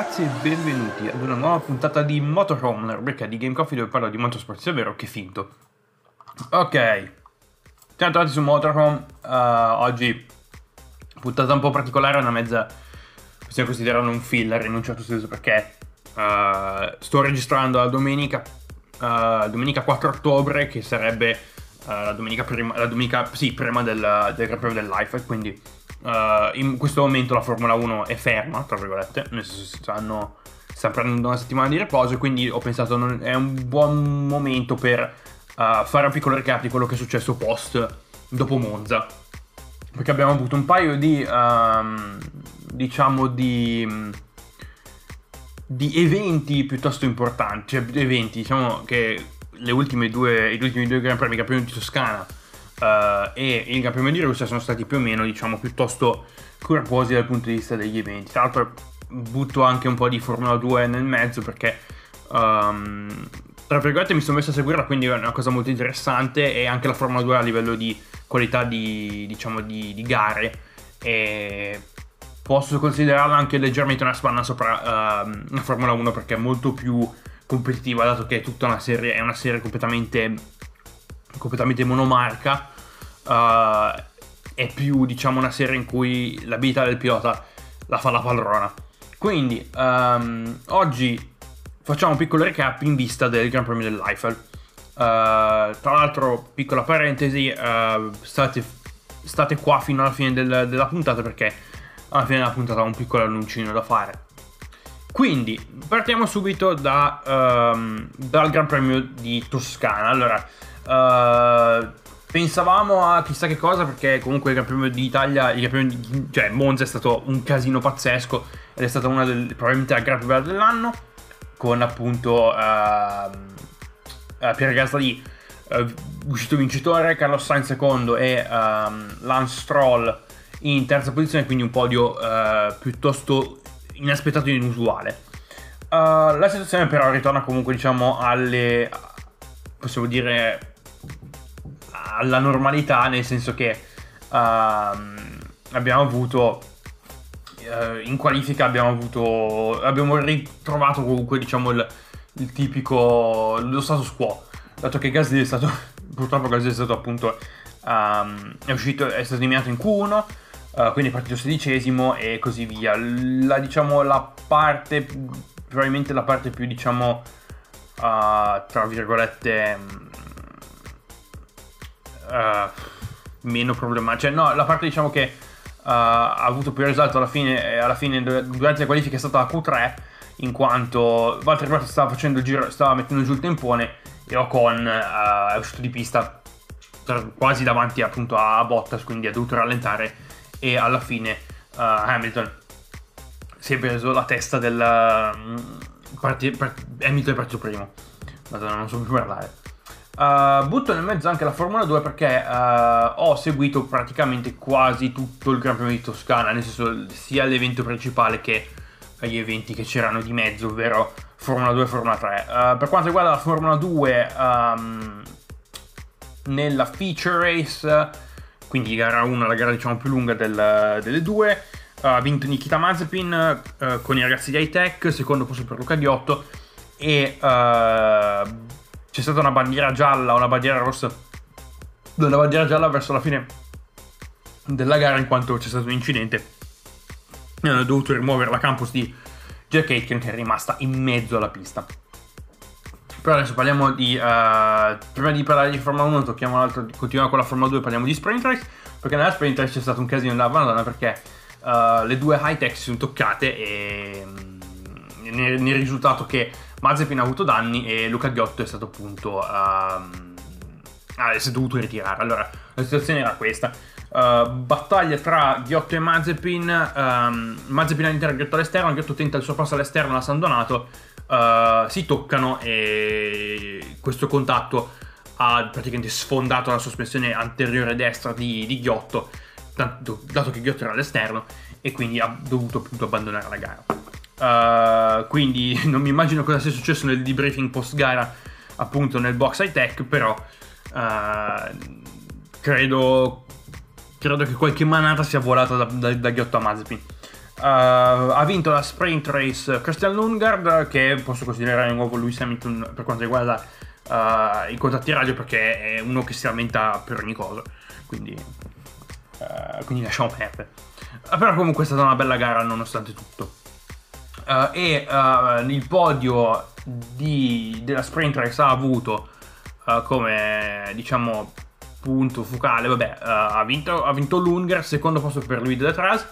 Ragazzi e benvenuti ad una nuova puntata di Motorhome, la rubrica di Game Coffee dove parlo di motorsport sia vero che finto. Ok, siamo tornati su Motorhome, uh, oggi puntata un po' particolare, una mezza, possiamo considerare un filler in un certo senso perché uh, sto registrando la domenica, uh, domenica 4 ottobre che sarebbe la domenica prima, la domenica, sì, prima del, del Gran Premio del Life, quindi uh, in questo momento la Formula 1 è ferma, tra virgolette, nel senso stanno, stanno prendendo una settimana di riposo quindi ho pensato non, è un buon momento per uh, fare un piccolo recap di quello che è successo post dopo Monza. Perché abbiamo avuto un paio di, um, diciamo, di, di eventi piuttosto importanti, cioè eventi, diciamo che le ultime due, gli ultimi due Gran Premi, Premio di Toscana uh, e il Gran Premio di Russia sono stati più o meno, diciamo, piuttosto corposi dal punto di vista degli eventi. Tra l'altro butto anche un po' di Formula 2 nel mezzo perché, um, tra virgolette, mi sono messo a seguirla, quindi è una cosa molto interessante e anche la Formula 2 a livello di qualità di, diciamo, di, di gare e posso considerarla anche leggermente una spanna sopra uh, la Formula 1 perché è molto più competitiva dato che è tutta una serie è una serie completamente completamente monomarca uh, è più diciamo una serie in cui l'abilità del pilota la fa la padrona. Quindi um, oggi facciamo un piccolo recap in vista del Gran Premio dell'Eiffel. Uh, tra l'altro piccola parentesi uh, state, state, qua fino alla fine del, della puntata perché alla fine della puntata ho un piccolo annuncino da fare. Quindi partiamo subito da, um, dal Gran Premio di Toscana. Allora, uh, pensavamo a chissà che cosa perché comunque il Premio d'Italia, il Premio di, cioè Monza è stato un casino pazzesco ed è stata una delle probabilmente la Gran Premio dell'anno con appunto uh, uh, Pierre Gasly uh, uscito vincitore, Carlos Sainz secondo e um, Lance Stroll in terza posizione, quindi un podio piuttosto inaspettato e inusuale. La situazione però ritorna comunque diciamo alle possiamo dire alla normalità nel senso che uh, abbiamo avuto uh, in qualifica abbiamo avuto abbiamo ritrovato comunque diciamo il, il tipico lo status quo dato che Gasly è stato purtroppo Gasly è stato appunto um, è uscito è stato eliminato in Q1 Uh, quindi è partito sedicesimo e così via. La, diciamo, la parte, probabilmente la parte più, diciamo, uh, tra virgolette, uh, meno problematica. Cioè, no, la parte, diciamo, che ha avuto più risalto alla fine, alla fine, durante le qualifiche è stata la Q3, in quanto Valtteri Bottas stava giro, stava mettendo giù il tempone e Ocon è uscito di pista quasi davanti appunto a Bottas, quindi ha dovuto rallentare e alla fine uh, Hamilton si è preso la testa del uh, parti, part, Hamilton è partito primo Madonna, non so più parlare uh, butto nel mezzo anche la Formula 2 perché uh, ho seguito praticamente quasi tutto il Gran Premio di Toscana nel senso sia l'evento principale che gli eventi che c'erano di mezzo ovvero Formula 2 e Formula 3 uh, per quanto riguarda la Formula 2 um, ehm, nella feature race quindi gara 1 la gara diciamo più lunga del, delle due. Ha vinto Nikita Mazepin con i ragazzi di Hightech, secondo posto per Luca Ghiotto e c'è stata una bandiera gialla, una bandiera rossa, una bandiera gialla verso la fine della gara in quanto c'è stato un incidente. E hanno dovuto rimuovere la campus di Jack Aitken che è rimasta in mezzo alla pista. Però adesso parliamo di... Uh, prima di parlare di Formula 1 tocchiamo l'altro, continuiamo con la Formula 2 parliamo di Sprint Race, perché nella Sprint Race c'è stato un casino della Madonna perché uh, le due high tech si sono toccate e um, ne, ne è risultato che Mazepin ha avuto danni e Luca Ghiotto è stato appunto... Um, ah, si è dovuto ritirare. Allora, la situazione era questa. Uh, battaglia tra Ghiotto e Mazepin. Um, Mazepin all'interno, Ghiotto all'esterno. Ghiotto tenta il suo passo all'esterno, l'ha San Donato uh, si toccano e questo contatto ha praticamente sfondato la sospensione anteriore destra di, di Ghiotto, tanto, dato che Ghiotto era all'esterno e quindi ha dovuto appunto abbandonare la gara. Uh, quindi non mi immagino cosa sia successo nel debriefing post gara appunto nel box high tech però uh, credo credo che qualche manata sia volata da, da, da Ghiotto a Mazepin ha vinto la sprint race Christian Lundgaard, che posso considerare di nuovo Lewis Hamilton per quanto riguarda uh, i contatti radio, perché è uno che si lamenta per ogni cosa. Quindi, uh, quindi lasciamo perdere. Però comunque è stata una bella gara nonostante tutto. Uh, e il podio di, della sprint race ha avuto come diciamo punto focale, vabbè, ha vinto, ha vinto Lundgaard, secondo posto per Louis de Tras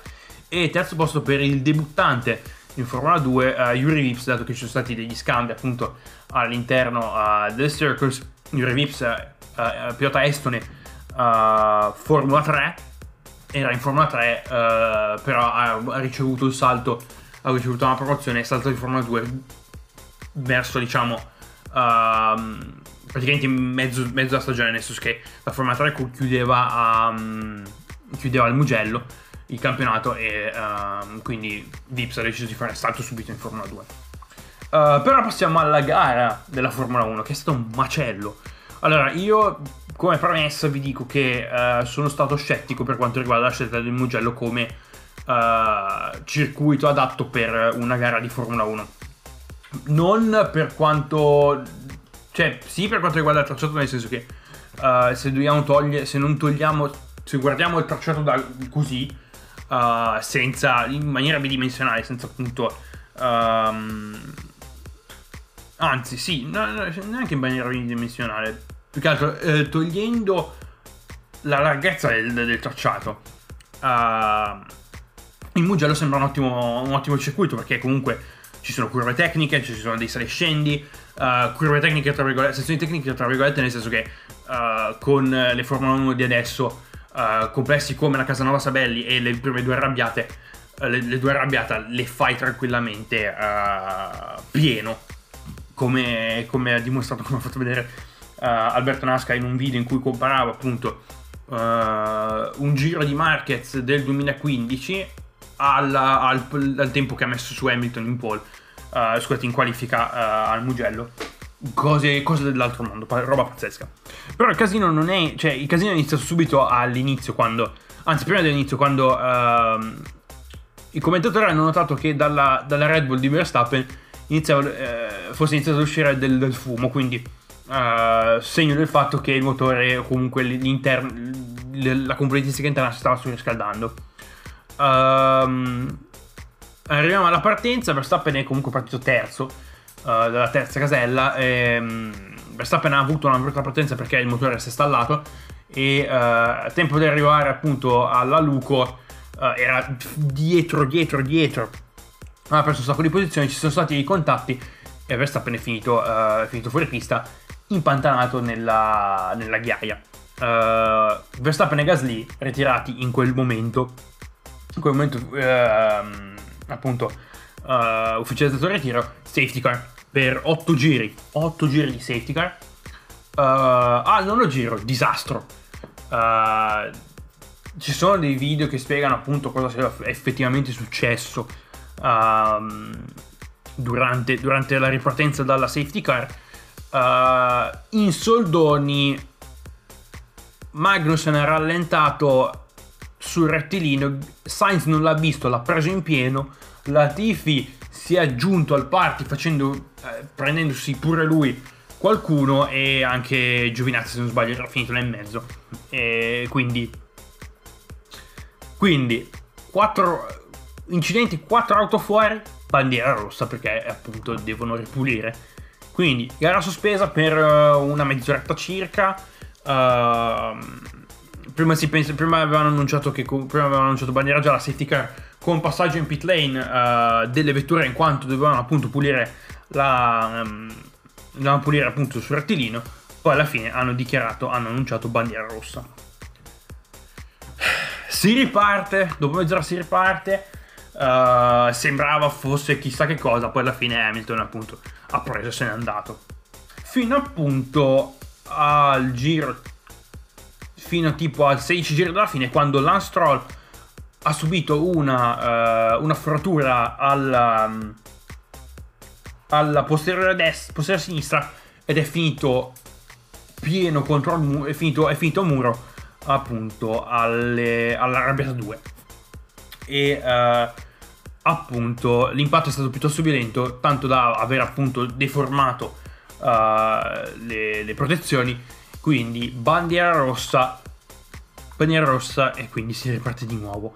e terzo posto per il debuttante in Formula 2 uh, Yuri Vips dato che ci sono stati degli scambi appunto all'interno uh, del Circus. Yuri Vips uh, pilota estone Formula 3 era in Formula 3 però ha, ha, ricevuto il salto ha ricevuto una promozione è saltato in Formula 2 verso diciamo uh, praticamente mezzo, mezzo la stagione nel senso che la Formula 3 chiudeva, um, chiudeva il Mugello il campionato e um, quindi Vips ha deciso di fare salto subito in Formula 2. Uh, eh, però passiamo alla gara della Formula 1 che è stato un macello. Allora, io come premessa vi dico che uh, sono stato scettico per quanto riguarda la scelta del Mugello come uh, circuito adatto per una gara di Formula 1. Non per quanto... cioè, sì per quanto riguarda il tracciato, nel senso che se dobbiamo togliere... se non togliamo... se guardiamo il tracciato da così uh, senza, in maniera bidimensionale, senza appunto... Um, anzi, sì, no, no, neanche in maniera bidimensionale. Più che altro eh, togliendo la larghezza del, del tracciato. Uh, il Mugello sembra un ottimo, un ottimo circuito perché comunque ci sono curve tecniche, ci sono dei sali e scendi, uh, curve tecniche tra virgolette, sezioni tecniche tra virgolette, nel senso che uh, con le Formula 1 di adesso uh, complessi come la Casanova Sabelli e le prime due arrabbiate, le, le, due arrabbiate le fai tranquillamente pieno, come, come, ha dimostrato, come ha fatto vedere Alberto Nasca in un video in cui comparava appunto un giro di Marquez del 2015 alla, al, al, tempo che ha messo su Hamilton in pole, scusate, in qualifica al Mugello cose, cose dell'altro mondo, roba pazzesca. Però il casino non è, cioè il casino è subito all'inizio quando, anzi prima dell'inizio quando uh, i commentatori hanno notato che dalla, dalla Red Bull di Verstappen iniziava, eh, fosse iniziato ad uscire del, del fumo, quindi uh, segno del fatto che il motore comunque l'interno, la componentistica interna si stava surriscaldando. Um, arriviamo alla partenza, Verstappen è comunque partito terzo uh, della terza casella. E, um, Verstappen ha avuto una brutta partenza perché il motore si è stallato e uh, a tempo di arrivare appunto alla Luco uh, era dietro, dietro, dietro. Ha perso un sacco di posizioni, ci sono stati i contatti e Verstappen è finito, è finito fuori pista, impantanato nella, nella ghiaia. Verstappen e Gasly ritirati in quel momento, in quel momento uh, appunto uh, ufficializzato il ritiro, safety car per 8 giri, 8 giri di safety car. Uh, al nono giro, disastro. Uh, ci sono dei video che spiegano appunto cosa sia effettivamente successo uh, durante, durante, la ripartenza dalla safety car. In soldoni Magnussen è rallentato sul rettilineo, Sainz non l'ha visto, l'ha preso in pieno, Latifi si è aggiunto al party facendo, eh, prendendosi pure lui qualcuno e anche Giovinazzi se non sbaglio era finito nel mezzo. E quindi quindi 4 incidenti 4 auto fuori bandiera rossa perché appunto devono ripulire. Quindi gara sospesa per uh, una mezz'oretta circa uh, prima, pensa, prima avevano annunciato che prima avevano annunciato bandiera gialla safety car con passaggio in pit lane uh, delle vetture in quanto dovevano appunto pulire la um, dovevano pulire appunto sul rettilino poi alla fine hanno dichiarato hanno annunciato bandiera rossa. Si riparte dopo mezz'ora si riparte uh, sembrava fosse chissà che cosa poi alla fine Hamilton appunto ha preso e se n'è andato. Fino appunto al giro fino tipo al 16 giro dalla fine quando Lance Stroll ha subito una, uh, una frattura alla, alla posteriore destra, posteriore sinistra ed è finito pieno contro il muro, è finito, è finito muro appunto alle, all'arrabbiata 2. E uh, appunto l'impatto è stato piuttosto violento, tanto da aver appunto deformato uh, le, le, protezioni. Quindi bandiera rossa, bandiera rossa e quindi si riparte di nuovo.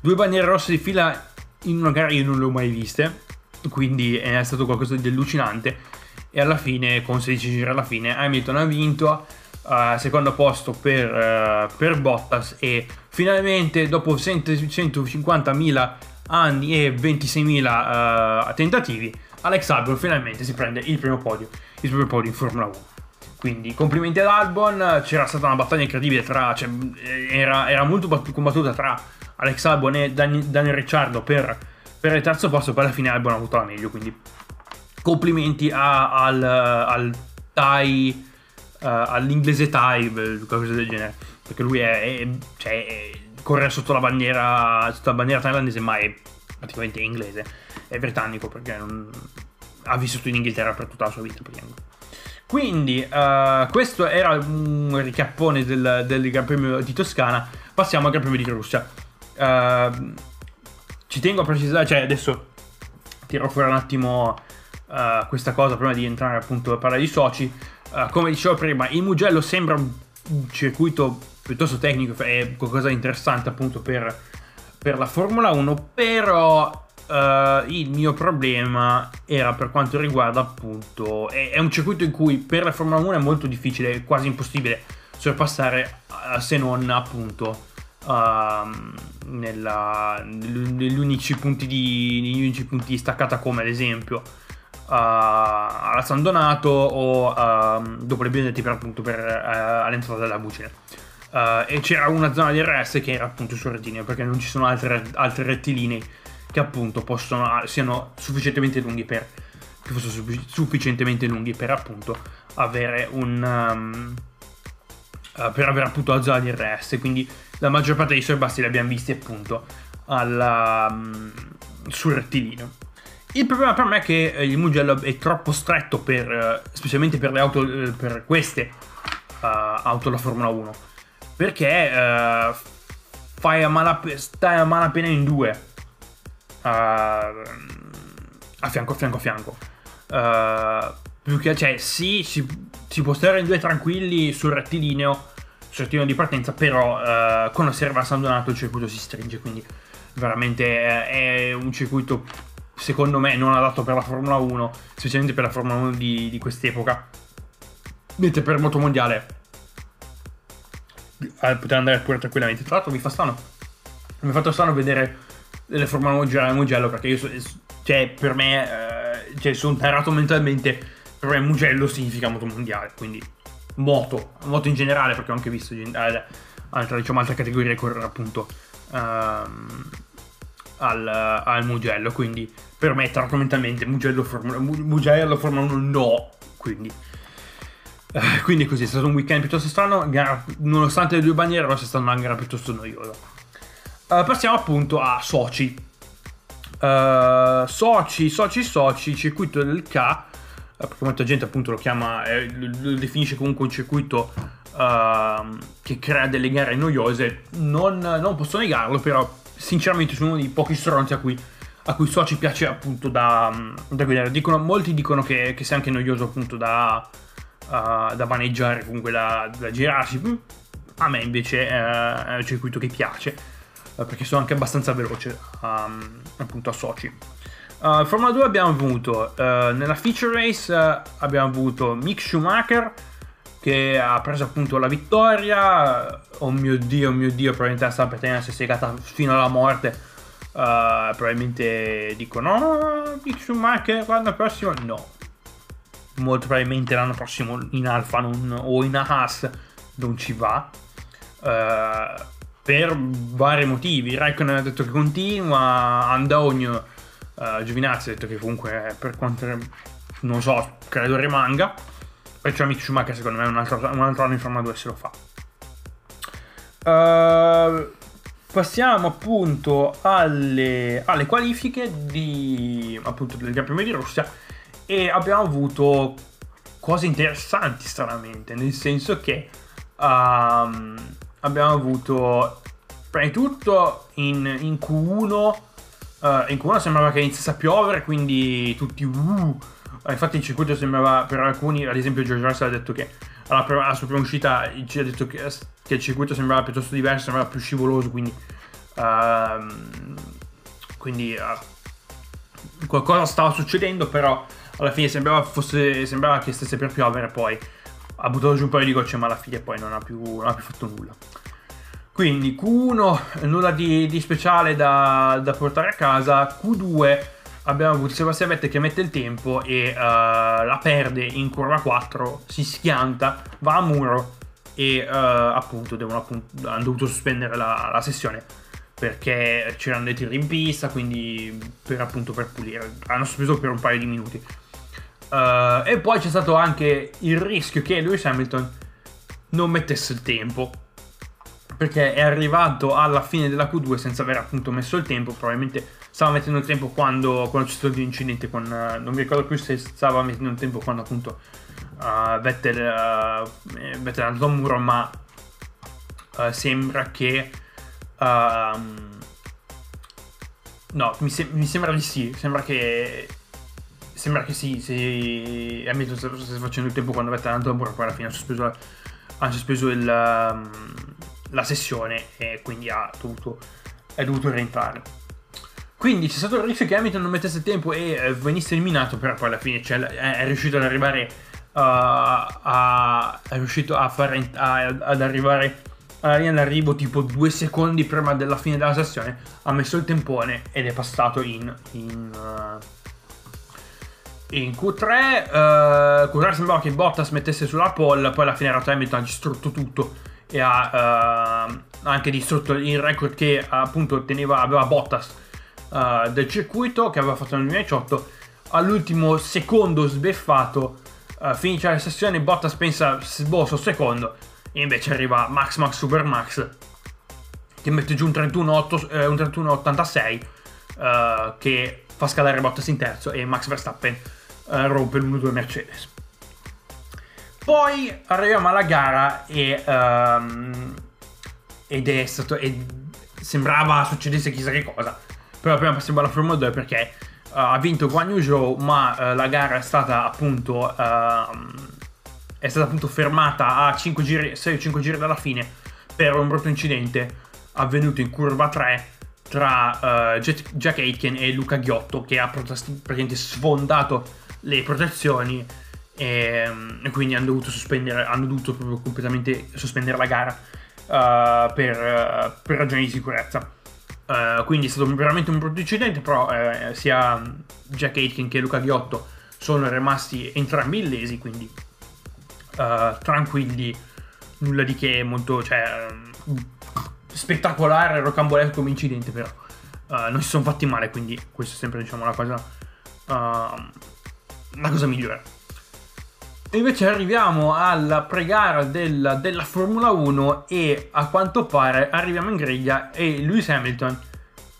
Due bandiere rosse di fila in una gara io non le ho mai viste, quindi è stato qualcosa di allucinante. E alla fine, con 16 giri alla fine, Hamilton ha vinto. Uh, secondo posto per, uh, per, Bottas e finalmente dopo 150.000 anni e 26.000 uh, tentativi Alex Albon finalmente si prende il primo podio il primo podio in Formula 1 quindi complimenti ad Albon c'era stata una battaglia incredibile tra cioè, era, era, molto combattuta tra Alex Albon e Daniel Ricciardo per, per, il terzo posto poi alla fine Albon ha avuto la meglio quindi complimenti a, al, al Tai uh, all'inglese Thai, qualcosa del genere. Perché lui è, è, cioè, è, corre sotto la bandiera, sotto la bandiera thailandese, ma è praticamente inglese. È britannico perché non, ha vissuto in Inghilterra per tutta la sua vita. Quindi, uh, questo era un ricappone del, del Gran Premio di Toscana. Passiamo al Gran Premio di Russia. Uh, ci tengo a precisare, cioè adesso tiro fuori un attimo uh, questa cosa prima di entrare appunto a parlare di soci. Come dicevo prima, il Mugello sembra un, un circuito piuttosto tecnico, è qualcosa di interessante appunto per, per la Formula 1, però uh, il mio problema era per quanto riguarda appunto, è, è, un circuito in cui per la Formula 1 è molto difficile, quasi impossibile sorpassare uh, se non appunto uh, nella, negli, unici punti di, negli unici punti di staccata come ad esempio a San Donato o uh, dopo le biondetti per appunto per, all'entrata della bucina. Uh, e c'era una zona di RS che era appunto sul rettilineo perché non ci sono altre, altre rettilinei che appunto possono, ah, siano sufficientemente lunghi per che fossero sufficientemente lunghi per appunto avere un um, uh, per avere appunto zona di RS quindi la maggior parte dei sorbassi li abbiamo visti appunto alla, um, sul rettilineo il problema per me è che eh, il Mugello è troppo stretto per, eh, specialmente per le auto, eh, per queste uh, auto da Formula 1. Perché uh, fai a malap- stai a malapena in due. Uh, a fianco a fianco a fianco. più che, cioè, sì, si, si, può stare in due tranquilli sul rettilineo, sul rettilineo di partenza, però quando si arriva a San Donato il circuito si stringe, quindi veramente è un circuito secondo me non adatto per la Formula 1, specialmente per la Formula 1 di, di quest'epoca. Mentre per il moto mondiale eh, poteva andare pure tranquillamente. Tra l'altro mi fa strano. Mi ha fatto strano vedere le Formula 1 girare a Mugello perché io, cioè, per me, eh, cioè, sono terrato mentalmente. Per me Mugello significa moto mondiale, quindi moto, moto in generale, perché ho anche visto eh, altre, diciamo, altre categorie correre appunto. Um, al, al Mugello, quindi per me mentalmente Mugello Formula, Mugello Formula 1 no, quindi... Uh, quindi così è stato un weekend piuttosto strano, gara, nonostante le due bandiere rosse è stata una gara piuttosto noiosa. Uh, passiamo appunto a Sochi. Uh, Sochi, Sochi, Sochi, circuito del K, perché molta gente appunto lo chiama, eh, lo, definisce comunque un circuito ehm, che crea delle gare noiose. Non, non posso negarlo, però sinceramente sono uno dei pochi stronzi a cui, a cui so ci piace appunto da, da guidare. Dicono, molti dicono che, che sia anche noioso appunto da, uh, da maneggiare, comunque da, da girarsi. A me invece uh, è un circuito che piace, uh, perché sono anche abbastanza veloce um, appunto a Sochi. Uh, Formula 2 abbiamo avuto, nella feature race abbiamo avuto Mick Schumacher, che ha preso appunto la vittoria. Oh mio dio, oh mio dio, probabilmente la Stampetena si è segata fino alla morte. Uh, probabilmente dicono no, Mick Schumacher l'anno prossimo no. Molto probabilmente l'anno prossimo in Alfa non, o in Haas non ci va. Uh, per vari motivi. Raikkonen ha detto che continua, Andonio, uh, Giovinazzi ha detto che comunque per quanto non so, credo rimanga. Perciò Mick Schumacher secondo me un altro, un altro anno in Formula 2 se lo fa. Uh, passiamo appunto alle, alle qualifiche di, appunto, del Gran Premio di Russia e abbiamo avuto cose interessanti stranamente, nel senso che um, abbiamo avuto prima di tutto in, in Q1 Uh, in Q1 sembrava che iniziasse a piovere, quindi tutti uh, infatti il circuito sembrava per alcuni, ad esempio George Russell ha detto che alla, alla sua prima uscita ci ha detto che, che, il circuito sembrava piuttosto diverso, sembrava più scivoloso, quindi uh, quindi uh, qualcosa stava succedendo, però alla fine sembrava, fosse, sembrava che stesse per piovere, poi ha buttato giù un paio di gocce, ma alla fine poi non ha più, non ha più fatto nulla. Quindi Q1 nulla di, di speciale da, da, portare a casa, Q2 abbiamo avuto Sebastian Vettel che mette il tempo e uh, la perde in curva 4, si schianta, va a muro e uh, appunto, devono, appunto, hanno dovuto sospendere la, la, sessione perché c'erano dei tiri in pista, quindi per appunto per pulire, hanno sospeso per un paio di minuti. Uh, e poi c'è stato anche il rischio che Lewis Hamilton non mettesse il tempo. Perché è arrivato alla fine della Q2 senza aver appunto messo il tempo, probabilmente stava mettendo il tempo quando, quando c'è stato l'incidente con, uh, non mi ricordo più se stava mettendo il tempo quando appunto uh, Vettel, uh, Vettel andato a muro, ma sembra che... Ehm, no, mi, se- mi, sembra di sì, sembra che... Sembra che sì, se Hamilton stesse facendo il tempo quando Vettel è andato a muro, poi alla fine ha sospeso, ha sospeso il... Um, la sessione e quindi ha dovuto, è dovuto rientrare. Quindi c'è stato il rischio che Hamilton non mettesse tempo e eh, venisse eliminato, però poi alla fine cioè, è, è, riuscito ad arrivare uh, a, è riuscito a fare, a, ad arrivare alla linea d'arrivo tipo due secondi prima della fine della sessione, ha messo il tempone ed è passato in, in, uh, in Q3. Uh, Q3 sembrava che Bottas mettesse sulla pole, poi alla fine in realtà Hamilton ha distrutto tutto e ha uh, anche distrutto il record che appunto teneva, aveva Bottas uh, del circuito che aveva fatto nel 2018 all'ultimo secondo sbeffato uh, finisce la sessione Bottas pensa boh sono secondo e invece arriva Max Max Super Max che mette giù un 31,86 eh, un 31, che fa scalare Bottas in terzo e Max Verstappen rompe l'1-2 Mercedes poi arriviamo alla gara e, um, ed è stato. E sembrava succedesse chissà che cosa. Però prima passiamo alla Formula 2 perché uh, ha vinto Guan Yu Zhou, ma uh, la gara è stata appunto. Uh, è stata appunto fermata a 5 giri, 6 o 5 giri dalla fine per un brutto incidente avvenuto in curva 3 tra uh, Jack Aitken e Luca Ghiotto che ha praticamente sfondato le protezioni e, ehm, e quindi hanno dovuto sospendere, hanno dovuto proprio completamente sospendere la gara uh, per, uh, per, ragioni di sicurezza. Uh, quindi è stato veramente un brutto incidente, però sia Jack Aitken che Luca Ghiotto sono rimasti entrambi illesi, quindi tranquilli, nulla di che molto cioè, spettacolare, rocambolesco come incidente, però non si sono fatti male, quindi questa è sempre diciamo, la cosa, la cosa migliore. E invece arriviamo alla pregara della, della, Formula 1 e a quanto pare arriviamo in griglia e Lewis Hamilton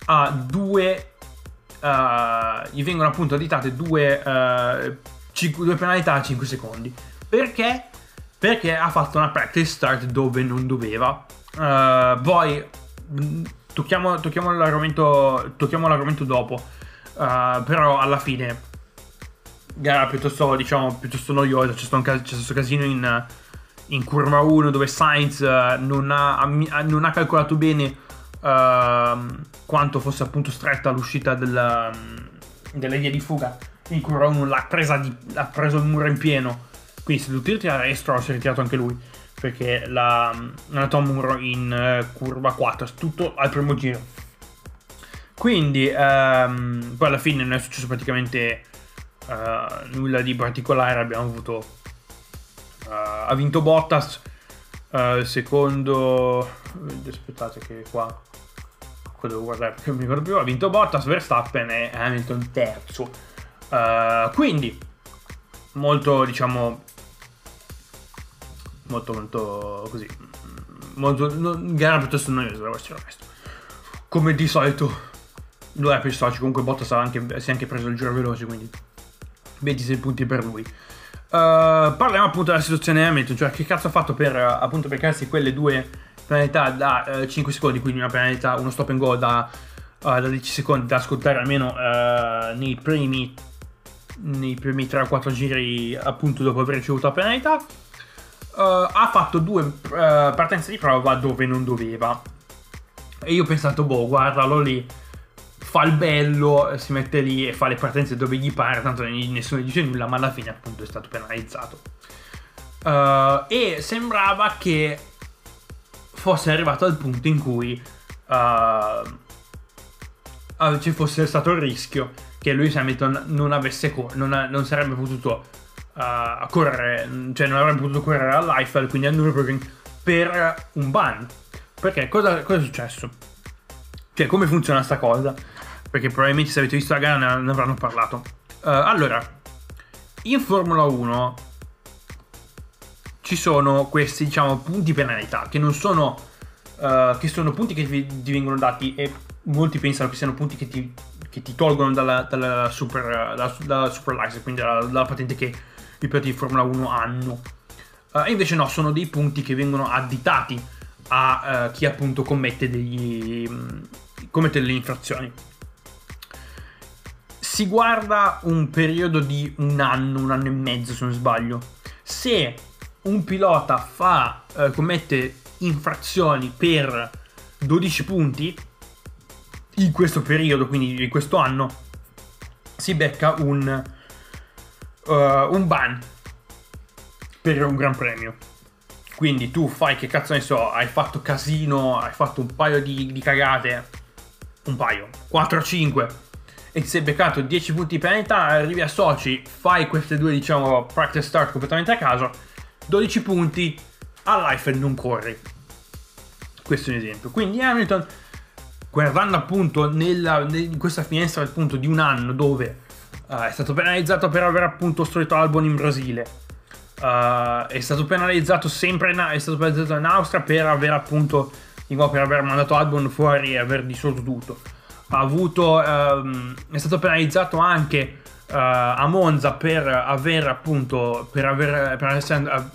ha due... Uh, gli vengono appunto additate due, uh, cinque, due penalità a 5 secondi. Perché? Perché ha fatto una practice start dove non doveva. Uh, poi mm, tocchiamo, tocchiamo, l'argomento, tocchiamo l'argomento dopo. però alla fine gara piuttosto, diciamo, piuttosto noiosa. C'è stato, c'è stato casino in, in, curva 1 dove Sainz uh, non, ha, non, ha, calcolato bene uh, quanto fosse appunto stretta l'uscita della, della via di fuga. In curva 1 l'ha, di, ha preso il muro in pieno. Quindi si è dovuto ritirare e Stroll si è ritirato anche lui. Perché l'ha, andato a muro in uh, curva 4, tutto al primo giro. Quindi um, poi alla fine non è successo praticamente Uh, nulla di particolare abbiamo avuto uh, ha vinto Bottas uh, secondo aspettate che qua devo guardare perché non mi ricordo più ha vinto Bottas Verstappen e Hamilton terzo. Quindi molto diciamo molto molto così molto gara piuttosto noiosa devo essere onesto come di solito lo è per storici comunque Bottas anche, si è anche preso il giro veloce quindi 26 punti per lui. Uh, parliamo appunto della situazione Hamilton, cioè che cazzo ha fatto per appunto beccarsi quelle due penalità da uh, eh, 5 secondi, quindi una penalità, uno stop and go da da 10 secondi da ascoltare almeno uh, nei primi nei primi 3-4 giri appunto dopo aver ricevuto la penalità. Uh, ha fatto due uh, partenze di prova dove non doveva. E io ho pensato boh guardalo lì fa il bello si mette lì e fa le partenze dove gli pare tanto nessuno dice nulla ma alla fine appunto è stato penalizzato uh, e sembrava che fosse arrivato al punto in cui ci fosse stato il rischio che Lewis Hamilton non avesse co- non, ha, non sarebbe potuto uh, correre, cioè non avrebbe potuto correre all'Eiffel, quindi al Nürburgring per un ban. Perché cosa, cosa, è successo? Cioè, come funziona sta cosa? Perché probabilmente se avete visto la gara ne, ne avranno parlato. Uh, allora, in Formula 1 ci sono questi, diciamo, punti penalità che non sono, uh, che sono punti che vi vengono dati e molti pensano che siano punti che ti che ti tolgono dalla, dalla, super, dalla, dalla super license, quindi dalla, dalla, patente che i piloti di Formula 1 hanno. Uh, invece no, sono dei punti che vengono additati a uh, chi appunto commette, degli, um, commette delle infrazioni. Si guarda un periodo di un anno, un anno e mezzo se non sbaglio. Se un pilota fa, uh, commette infrazioni per 12 punti, in questo periodo, quindi in questo anno, si becca un, uh, un ban per un gran premio. Quindi tu fai che cazzo ne so, hai fatto casino, hai fatto un paio di, di cagate, un paio, 4-5, e ti sei beccato 10 punti di penalità, arrivi a Sochi, fai queste due, diciamo, practice start completamente a caso, 12 punti, all'Eiffel non corri. Questo è un esempio. Quindi Hamilton guardando appunto nella, in questa finestra appunto di un anno dove uh, è stato penalizzato per aver appunto storito Albon in Brasile uh, è stato penalizzato sempre in, è stato penalizzato in Austria per aver appunto per aver mandato Albon fuori e aver dissolto tutto avuto um, è stato penalizzato anche uh, a Monza per aver appunto per aver per essere,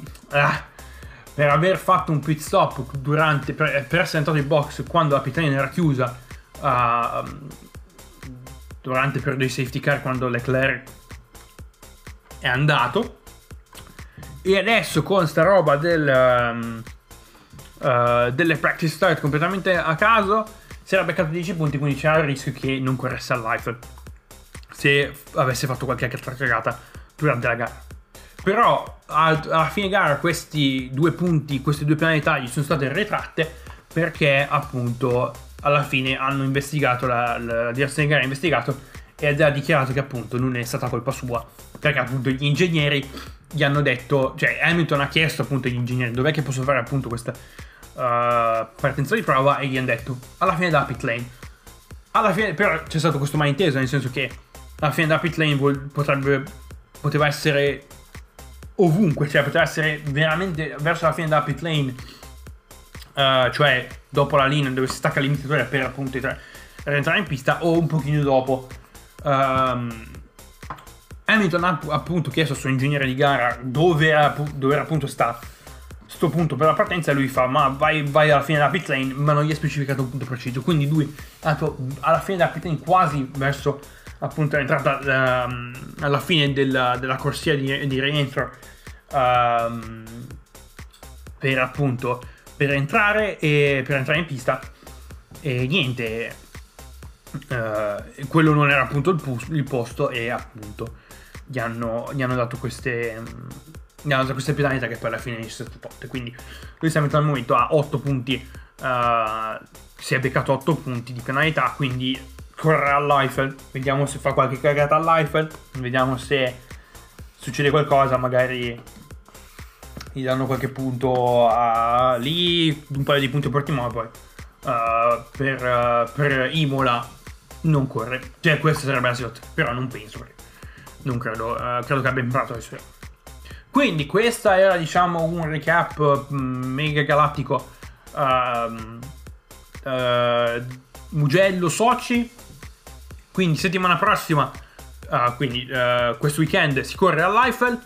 per aver fatto un pit stop durante, per, per essere entrato in box quando la pit era chiusa uh, durante il periodo di safety car quando Leclerc è andato. E adesso con sta roba del, um, uh, delle practice start completamente a caso si era beccato 10 punti quindi c'era il rischio che non corresse all'Eiffel se avesse fatto qualche altra cagata durante la gara. Però alla fine gara questi due punti, queste due penalità gli sono state retratte perché appunto alla fine hanno investigato, la, la direzione di gara ha investigato ed ha dichiarato che appunto non è stata colpa sua perché appunto gli ingegneri gli hanno detto, cioè Hamilton ha chiesto appunto agli ingegneri dov'è che posso fare appunto questa uh, partenza di prova e gli hanno detto alla fine della pit lane. Alla fine però c'è stato questo malinteso nel senso che alla fine della pit lane potrebbe, poteva essere ovunque, cioè poteva essere veramente verso la fine della pit lane, uh, cioè dopo la linea dove si stacca l'imitatore per appunto rientrare in pista o un pochino dopo. Um, Hamilton ha appunto chiesto al suo ingegnere di gara dove era, dove era appunto sta sto punto per la partenza lui fa ma vai, vai, alla fine della pit lane ma non gli ha specificato un punto preciso. Quindi lui alla fine della pit lane quasi verso appunto l'entrata um, alla fine della, della corsia di, di rientro um, per appunto per entrare, e, per entrare in pista. E niente uh, quello non era appunto il, pus- il, posto e appunto gli hanno, gli hanno dato queste gli hanno dato queste penalità che poi alla fine sono state tolte quindi lui sta mettendo al momento a 8 punti uh, si è beccato 8 punti di penalità quindi correrà all'Eiffel vediamo se fa qualche cagata all'Eiffel vediamo se succede qualcosa magari gli danno qualche punto a, lì, un paio di punti a Portimao poi uh, per, uh, per, Imola non corre. Cioè questa sarebbe la situazione, però non penso non credo, uh, credo che abbia imparato le sue. Quindi questo era diciamo un recap mm, mega galattico uh, Mugello Soci. Quindi settimana prossima, quindi questo weekend si corre all'Eiffel.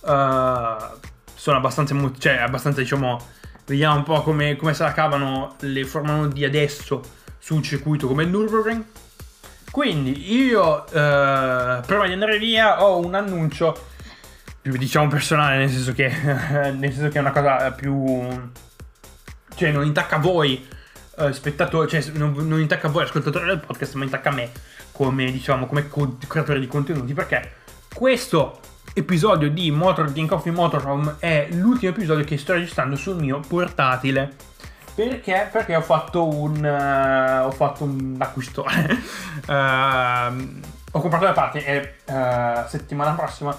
Uh, sono abbastanza, cioè, abbastanza diciamo, vediamo un po' come, come se la cavano le Formula 1 di adesso su un circuito come il Nürburgring. Quindi io, eh, prima di andare via, ho un annuncio diciamo personale, nel senso che, nel senso che è una cosa più... cioè non intacca a voi uh, spettatori, cioè non, non intacca a voi ascoltatori del podcast, ma intacca a me come diciamo come co- creatore di contenuti perché questo episodio di Motor Game Coffee Motorhome è l'ultimo episodio che sto registrando sul mio portatile perché? Perché ho fatto un uh, ho fatto un acquisto uh, ho comprato le parti e uh, settimana prossima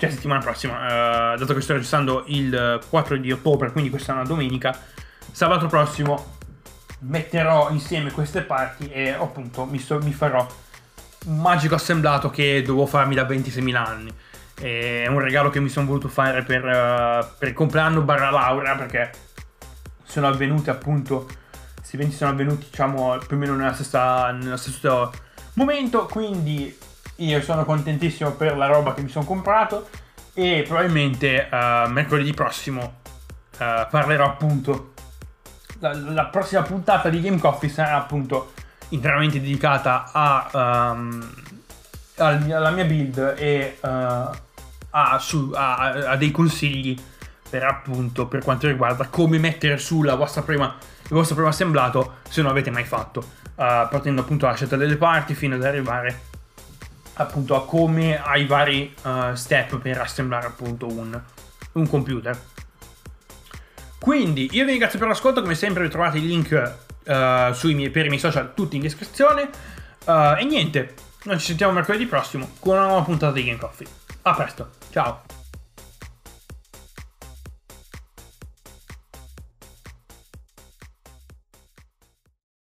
cioè settimana prossima dato che sto registrando il 4 di ottobre quindi questa è una domenica sabato prossimo metterò insieme queste parti e appunto mi, so, mi farò un magico assemblato che dovevo farmi da 26.000 anni. È un regalo che mi sono voluto fare per, uh, per il compleanno barra laurea perché sono avvenute appunto, questi eventi sono avvenuti diciamo più o meno nella stessa, nello stesso momento, quindi io sono contentissimo per la roba che mi sono comprato e probabilmente uh, mercoledì prossimo uh, parlerò appunto. La, la, prossima puntata di Game Coffee sarà appunto interamente dedicata a, um, alla mia build e uh, a, su, a, a, dei consigli per appunto per quanto riguarda come mettere su la vostra prima, il vostro primo assemblato se non avete mai fatto, partendo appunto dalla scelta delle parti fino ad arrivare appunto a come ai vari uh, step per assemblare appunto un, un computer. Quindi io vi ringrazio per l'ascolto, come sempre trovate i link uh, sui miei, per i miei social tutti in descrizione. Uh, e niente, noi ci sentiamo mercoledì prossimo con una nuova puntata di Game Coffee. A presto, ciao!